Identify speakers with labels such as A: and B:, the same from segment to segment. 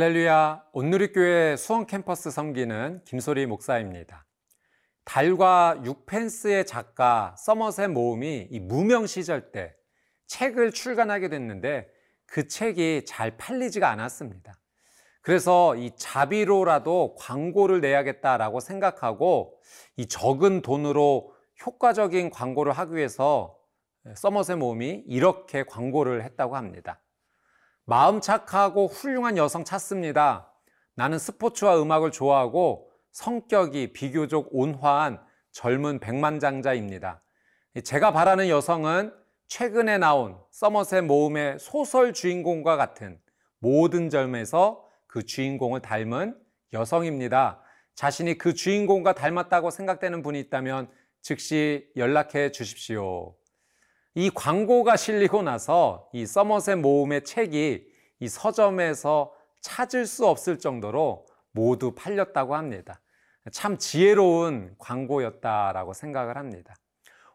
A: 할렐루야, 온누리교회 수원 캠퍼스 섬기는 김소리 목사입니다. 달과 육펜스의 작가 서머셋 모음이 이 무명 시절 때 책을 출간하게 됐는데 그 책이 잘 팔리지가 않았습니다. 그래서 이 자비로라도 광고를 내야겠다라고 생각하고 이 적은 돈으로 효과적인 광고를 하기 위해서 서머셋 모음이 이렇게 광고를 했다고 합니다. 마음 착하고 훌륭한 여성 찾습니다. 나는 스포츠와 음악을 좋아하고 성격이 비교적 온화한 젊은 백만장자입니다. 제가 바라는 여성은 최근에 나온 서머셋 모음의 소설 주인공과 같은 모든 점에서 그 주인공을 닮은 여성입니다. 자신이 그 주인공과 닮았다고 생각되는 분이 있다면 즉시 연락해 주십시오. 이 광고가 실리고 나서 이 서머셋 모음의 책이 이 서점에서 찾을 수 없을 정도로 모두 팔렸다고 합니다. 참 지혜로운 광고였다라고 생각을 합니다.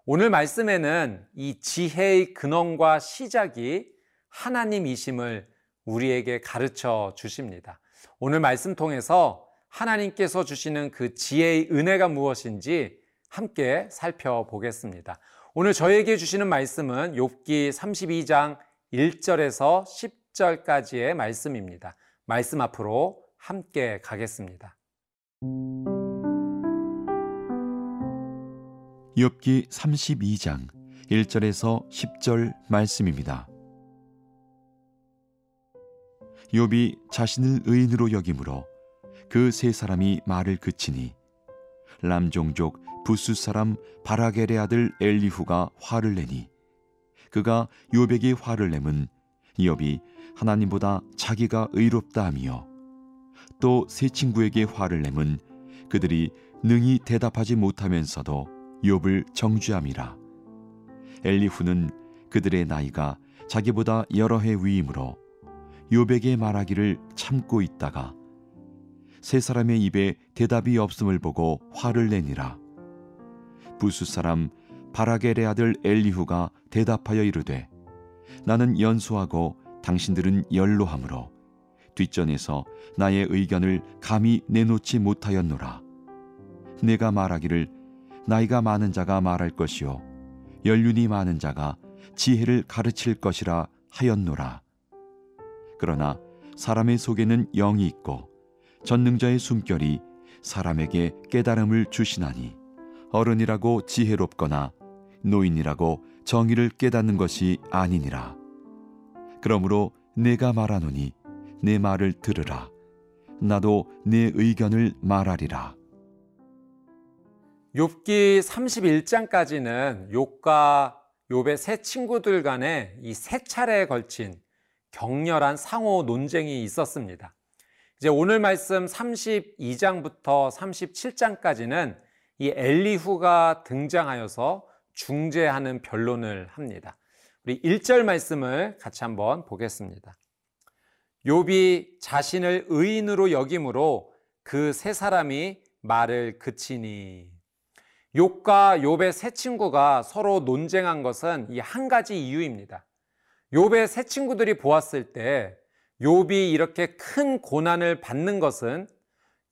A: 오늘 말씀에는 이 지혜의 근원과 시작이 하나님이심을 우리에게 가르쳐 주십니다. 오늘 말씀 통해서 하나님께서 주시는 그 지혜의 은혜가 무엇인지 함께 살펴보겠습니다. 오늘 저에게 주시는 말씀은 욥기 32장 1절에서 10절까지의 말씀입니다. 말씀 앞으로 함께 가겠습니다.
B: 욥기 32장 1절에서 10절 말씀입니다. 욥이 자신을 의인으로 여김으로 그 세 사람이 말을 그치니 람종족 부스 사람 바라겔의 아들 엘리후가 화를 내니 그가 요백이 화를 내면 욥이 하나님보다 자기가 의롭다 하며 또 세 친구에게 화를 내면 그들이 능히 대답하지 못하면서도 욥을 정죄함이라. 엘리후는 그들의 나이가 자기보다 여러 해 위임으로 욥에게 말하기를 참고 있다가 세 사람의 입에 대답이 없음을 보고 화를 내니라 부수 사람 바라겔의 아들 엘리후가 대답하여 이르되 나는 연소하고 당신들은 연로함으로 뒷전에서 나의 의견을 감히 내놓지 못하였노라. 내가 말하기를 나이가 많은 자가 말할 것이요 연륜이 많은 자가 지혜를 가르칠 것이라 하였노라. 그러나 사람의 속에는 영이 있고 전능자의 숨결이 사람에게 깨달음을 주시나니 어른이라고 지혜롭거나 노인이라고 정의를 깨닫는 것이 아니니라. 그러므로 내가 말하노니 내 말을 들으라. 나도 내 의견을 말하리라.
A: 욥기 31장까지는 욥과 욥의 세 친구들 간에 이 세 차례에 걸친 격렬한 상호 논쟁이 있었습니다. 이제 오늘 말씀 32장부터 37장까지는 이 엘리후가 등장하여서 중재하는 변론을 합니다. 우리 1절 말씀을 같이 한번 보겠습니다. 욥이 자신을 의인으로 여김으로 그 세 사람이 말을 그치니 욥과 욥의 세 친구가 서로 논쟁한 것은 이 한 가지 이유입니다. 욥의 세 친구들이 보았을 때 욥이 이렇게 큰 고난을 받는 것은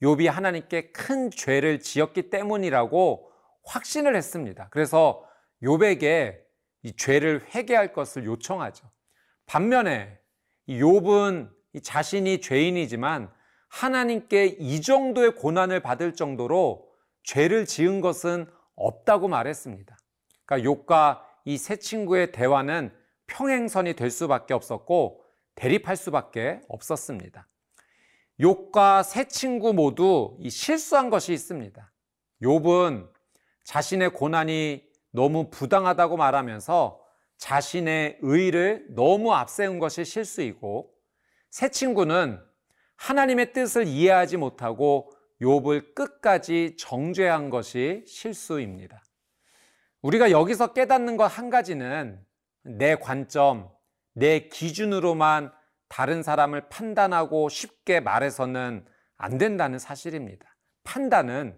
A: 욥이 하나님께 큰 죄를 지었기 때문이라고 확신을 했습니다. 그래서 욥에게 이 죄를 회개할 것을 요청하죠. 반면에 욥은 자신이 죄인이지만 하나님께 이 정도의 고난을 받을 정도로 죄를 지은 것은 없다고 말했습니다. 그러니까 욥과 이 세 친구의 대화는 평행선이 될 수밖에 없었고 대립할 수밖에 없었습니다. 욥과 세 친구 모두 실수한 것이 있습니다. 욥은 자신의 고난이 너무 부당하다고 말하면서 자신의 의를 너무 앞세운 것이 실수이고 세 친구는 하나님의 뜻을 이해하지 못하고 욥을 끝까지 정죄한 것이 실수입니다. 우리가 여기서 깨닫는 것 한 가지는 내 관점, 내 기준으로만 다른 사람을 판단하고 쉽게 말해서는 안 된다는 사실입니다. 판단은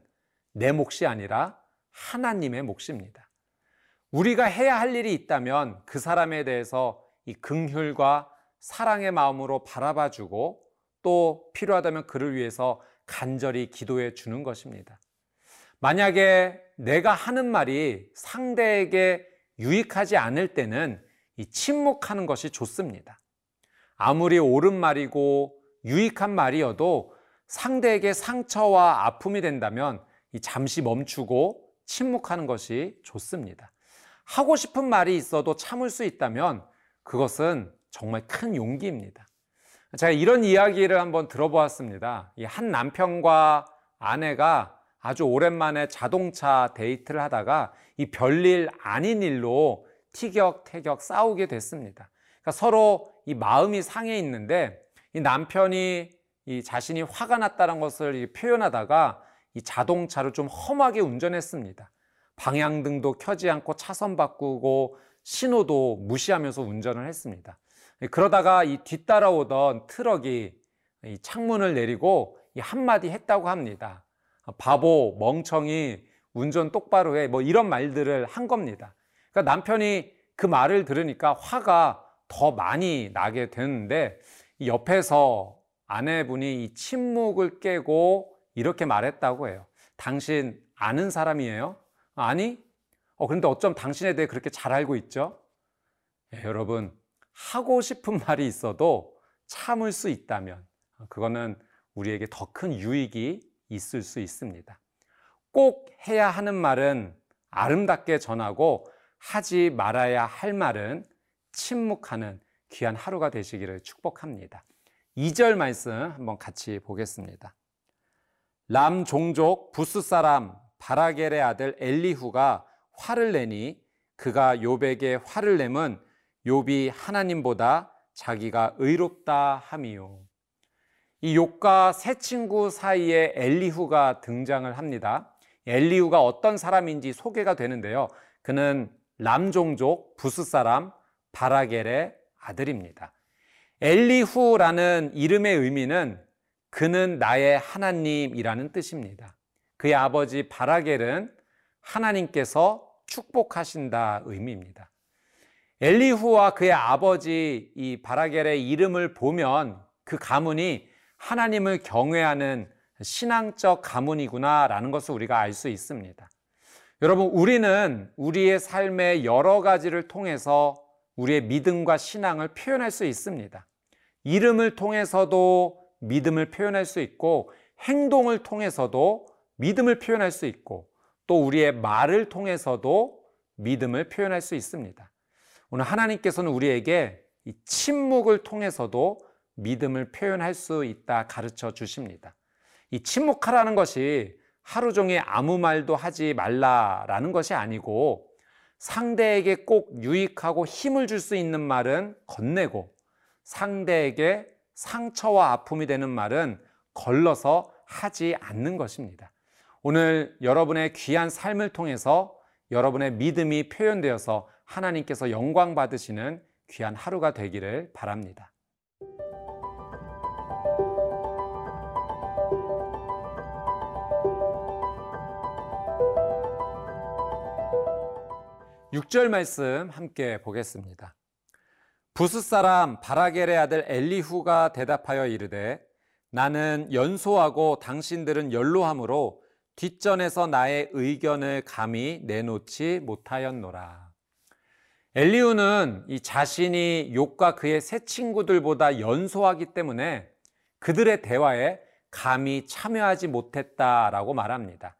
A: 내 몫이 아니라 하나님의 몫입니다. 우리가 해야 할 일이 있다면 그 사람에 대해서 이 긍휼과 사랑의 마음으로 바라봐 주고 또 필요하다면 그를 위해서 간절히 기도해 주는 것입니다. 만약에 내가 하는 말이 상대에게 유익하지 않을 때는 이 침묵하는 것이 좋습니다. 아무리 옳은 말이고 유익한 말이어도 상대에게 상처와 아픔이 된다면 이 잠시 멈추고 침묵하는 것이 좋습니다. 하고 싶은 말이 있어도 참을 수 있다면 그것은 정말 큰 용기입니다. 제가 이런 이야기를 한번 들어보았습니다. 이한 남편과 아내가 아주 오랜만에 자동차 데이트를 하다가 이 별일 아닌 일로 티격태격 싸우게 됐습니다. 그러니까 서로 이 마음이 상해 있는데 이 남편이 이 자신이 화가 났다는 것을 표현하다가 이 자동차를 좀 험하게 운전했습니다. 방향등도 켜지 않고 차선 바꾸고 신호도 무시하면서 운전을 했습니다. 그러다가 이 뒤따라오던 트럭이 이 창문을 내리고 이 한마디 했다고 합니다. 바보, 멍청이, 운전 똑바로 해. 뭐 이런 말들을 한 겁니다. 그러니까 남편이 그 말을 들으니까 화가 더 많이 나게 되는데 옆에서 아내분이 이 침묵을 깨고 이렇게 말했다고 해요. 당신 아는 사람이에요? 아니? 어, 그런데 어쩜 당신에 대해 그렇게 잘 알고 있죠? 네, 여러분, 하고 싶은 말이 있어도 참을 수 있다면 그거는 우리에게 더 큰 유익이 있을 수 있습니다. 꼭 해야 하는 말은 아름답게 전하고 하지 말아야 할 말은 침묵하는 귀한 하루가 되시기를 축복합니다. 2절 말씀 한번 같이 보겠습니다. 람 종족 부스 사람 바라겔의 아들 엘리후가 화를 내니 그가 요백에 화를 내면 욥이 하나님보다 자기가 의롭다 함이요. 이 욥과 세 친구 사이에 엘리후가 등장을 합니다. 엘리후가 어떤 사람인지 소개가 되는데요. 그는 람종족 부스 사람 바라겔의 아들입니다. 엘리후라는 이름의 의미는 그는 나의 하나님이라는 뜻입니다. 그의 아버지 바라겔은 하나님께서 축복하신다 의미입니다. 엘리후와 그의 아버지 이 바라겔의 이름을 보면 그 가문이 하나님을 경외하는 신앙적 가문이구나라는 것을 우리가 알 수 있습니다. 여러분, 우리는 우리의 삶의 여러 가지를 통해서 우리의 믿음과 신앙을 표현할 수 있습니다. 이름을 통해서도 믿음을 표현할 수 있고, 행동을 통해서도 믿음을 표현할 수 있고, 또 우리의 말을 통해서도 믿음을 표현할 수 있습니다. 오늘 하나님께서는 우리에게 이 침묵을 통해서도 믿음을 표현할 수 있다 가르쳐 주십니다. 이 침묵하라는 것이 하루 종일 아무 말도 하지 말라라는 것이 아니고 상대에게 꼭 유익하고 힘을 줄 수 있는 말은 건네고 상대에게 상처와 아픔이 되는 말은 걸러서 하지 않는 것입니다. 오늘 여러분의 귀한 삶을 통해서 여러분의 믿음이 표현되어서 하나님께서 영광 받으시는 귀한 하루가 되기를 바랍니다. 6절 말씀 함께 보겠습니다. 부스 사람 바라겔의 아들 엘리후가 대답하여 이르되 나는 연소하고 당신들은 연로함으로 뒷전에서 나의 의견을 감히 내놓지 못하였노라. 엘리후는 이 자신이 욕과 그의 새 친구들보다 연소하기 때문에 그들의 대화에 감히 참여하지 못했다라고 말합니다.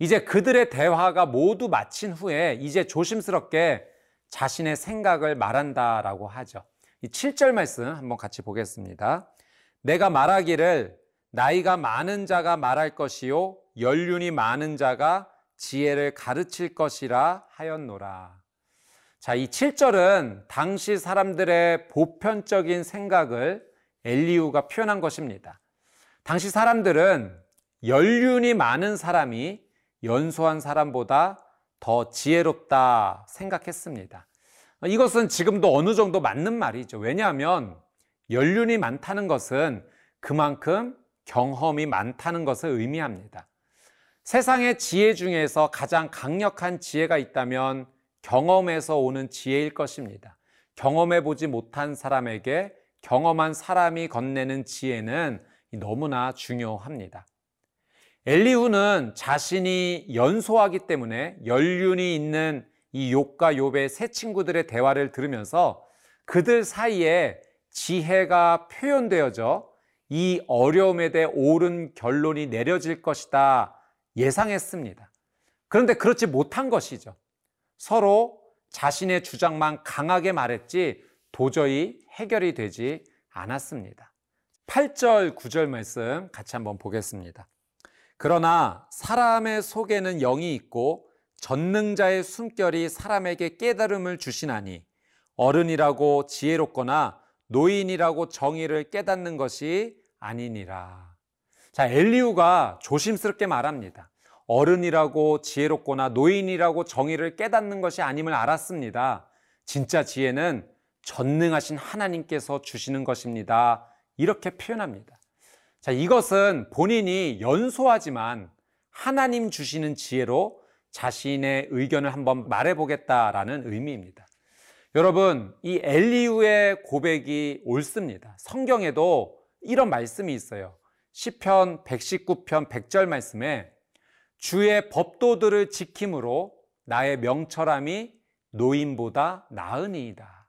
A: 이제 그들의 대화가 모두 마친 후에 이제 조심스럽게 자신의 생각을 말한다라고 하죠. 이 7절 말씀 한번 같이 보겠습니다. 내가 말하기를 나이가 많은 자가 말할 것이요 연륜이 많은 자가 지혜를 가르칠 것이라 하였노라. 자, 이 7절은 당시 사람들의 보편적인 생각을 엘리우가 표현한 것입니다. 당시 사람들은 연륜이 많은 사람이 연소한 사람보다 더 지혜롭다 생각했습니다. 이것은 지금도 어느 정도 맞는 말이죠. 왜냐하면 연륜이 많다는 것은 그만큼 경험이 많다는 것을 의미합니다. 세상의 지혜 중에서 가장 강력한 지혜가 있다면 경험에서 오는 지혜일 것입니다. 경험해 보지 못한 사람에게 경험한 사람이 건네는 지혜는 너무나 중요합니다. 엘리후는 자신이 연소하기 때문에 연륜이 있는 이 욥과 욥의 세 친구들의 대화를 들으면서 그들 사이에 지혜가 표현되어져 이 어려움에 대해 옳은 결론이 내려질 것이다 예상했습니다. 그런데 그렇지 못한 것이죠. 서로 자신의 주장만 강하게 말했지 도저히 해결이 되지 않았습니다. 8절, 9절 말씀 같이 한번 보겠습니다. 그러나 사람의 속에는 영이 있고 전능자의 숨결이 사람에게 깨달음을 주시나니 어른이라고 지혜롭거나 노인이라고 정의를 깨닫는 것이 아니니라. 자, 엘리우가 조심스럽게 말합니다. 어른이라고 지혜롭거나 노인이라고 정의를 깨닫는 것이 아님을 알았습니다. 진짜 지혜는 전능하신 하나님께서 주시는 것입니다. 이렇게 표현합니다. 자, 이것은 본인이 연소하지만 하나님 주시는 지혜로 자신의 의견을 한번 말해보겠다라는 의미입니다. 여러분, 이 엘리우의 고백이 옳습니다. 성경에도 이런 말씀이 있어요. 시편 119편 100절 말씀에 주의 법도들을 지킴으로 나의 명철함이 노인보다 나으니이다.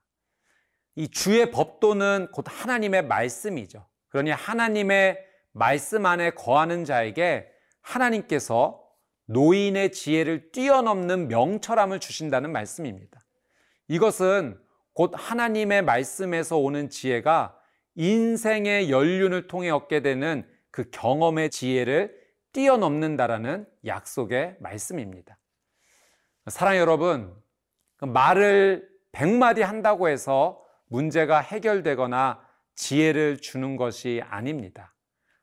A: 이 주의 법도는 곧 하나님의 말씀이죠. 그러니 하나님의 말씀 안에 거하는 자에게 하나님께서 노인의 지혜를 뛰어넘는 명철함을 주신다는 말씀입니다. 이것은 곧 하나님의 말씀에서 오는 지혜가 인생의 연륜을 통해 얻게 되는 그 경험의 지혜를 뛰어넘는다라는 약속의 말씀입니다. 사랑 여러분, 그 말을 100마디 한다고 해서 문제가 해결되거나 지혜를 주는 것이 아닙니다.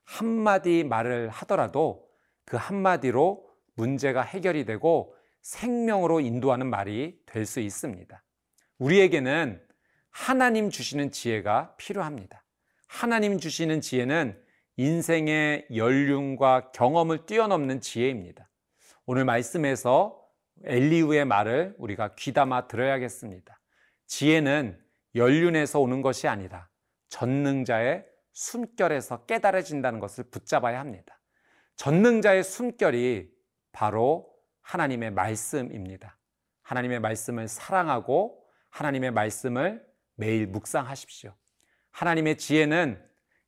A: 한마디 말을 하더라도 그 한마디로 문제가 해결이 되고 생명으로 인도하는 말이 될 수 있습니다. 우리에게는 하나님 주시는 지혜가 필요합니다. 하나님 주시는 지혜는 인생의 연륜과 경험을 뛰어넘는 지혜입니다. 오늘 말씀에서 엘리우의 말을 우리가 귀담아 들어야겠습니다. 지혜는 연륜에서 오는 것이 아니라 전능자의 숨결에서 깨달아진다는 것을 붙잡아야 합니다. 전능자의 숨결이 바로 하나님의 말씀입니다. 하나님의 말씀을 사랑하고 하나님의 말씀을 매일 묵상하십시오. 하나님의 지혜는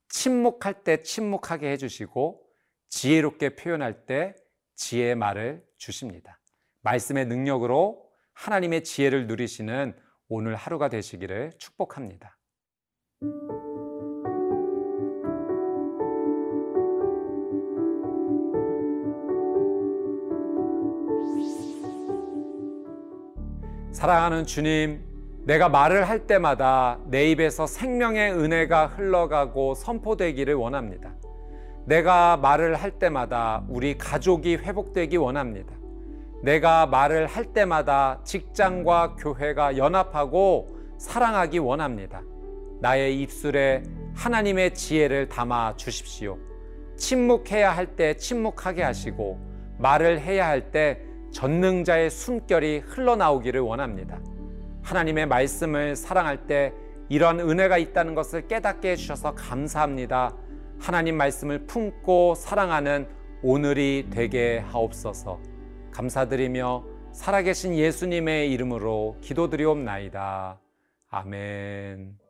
A: 침묵할 때 침묵하게 해주시고 지혜롭게 표현할 때 지혜의 말을 주십니다. 말씀의 능력으로 하나님의 지혜를 누리시는 오늘 하루가 되시기를 축복합니다. 사랑하는 주님, 내가 말을 할 때마다 내 입에서 생명의 은혜가 흘러가고 선포되기를 원합니다. 내가 말을 할 때마다 우리 가족이 회복되기 원합니다. 내가 말을 할 때마다 직장과 교회가 연합하고 사랑하기 원합니다. 나의 입술에 하나님의 지혜를 담아 주십시오. 침묵해야 할 때 침묵하게 하시고 말을 해야 할 때 전능자의 숨결이 흘러나오기를 원합니다. 하나님의 말씀을 사랑할 때 이런 은혜가 있다는 것을 깨닫게 해주셔서 감사합니다. 하나님 말씀을 품고 사랑하는 오늘이 되게 하옵소서. 감사드리며 살아계신 예수님의 이름으로 기도드리옵나이다. 아멘.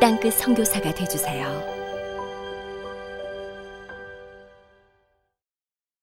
C: 땅끝 선교사가 되주세요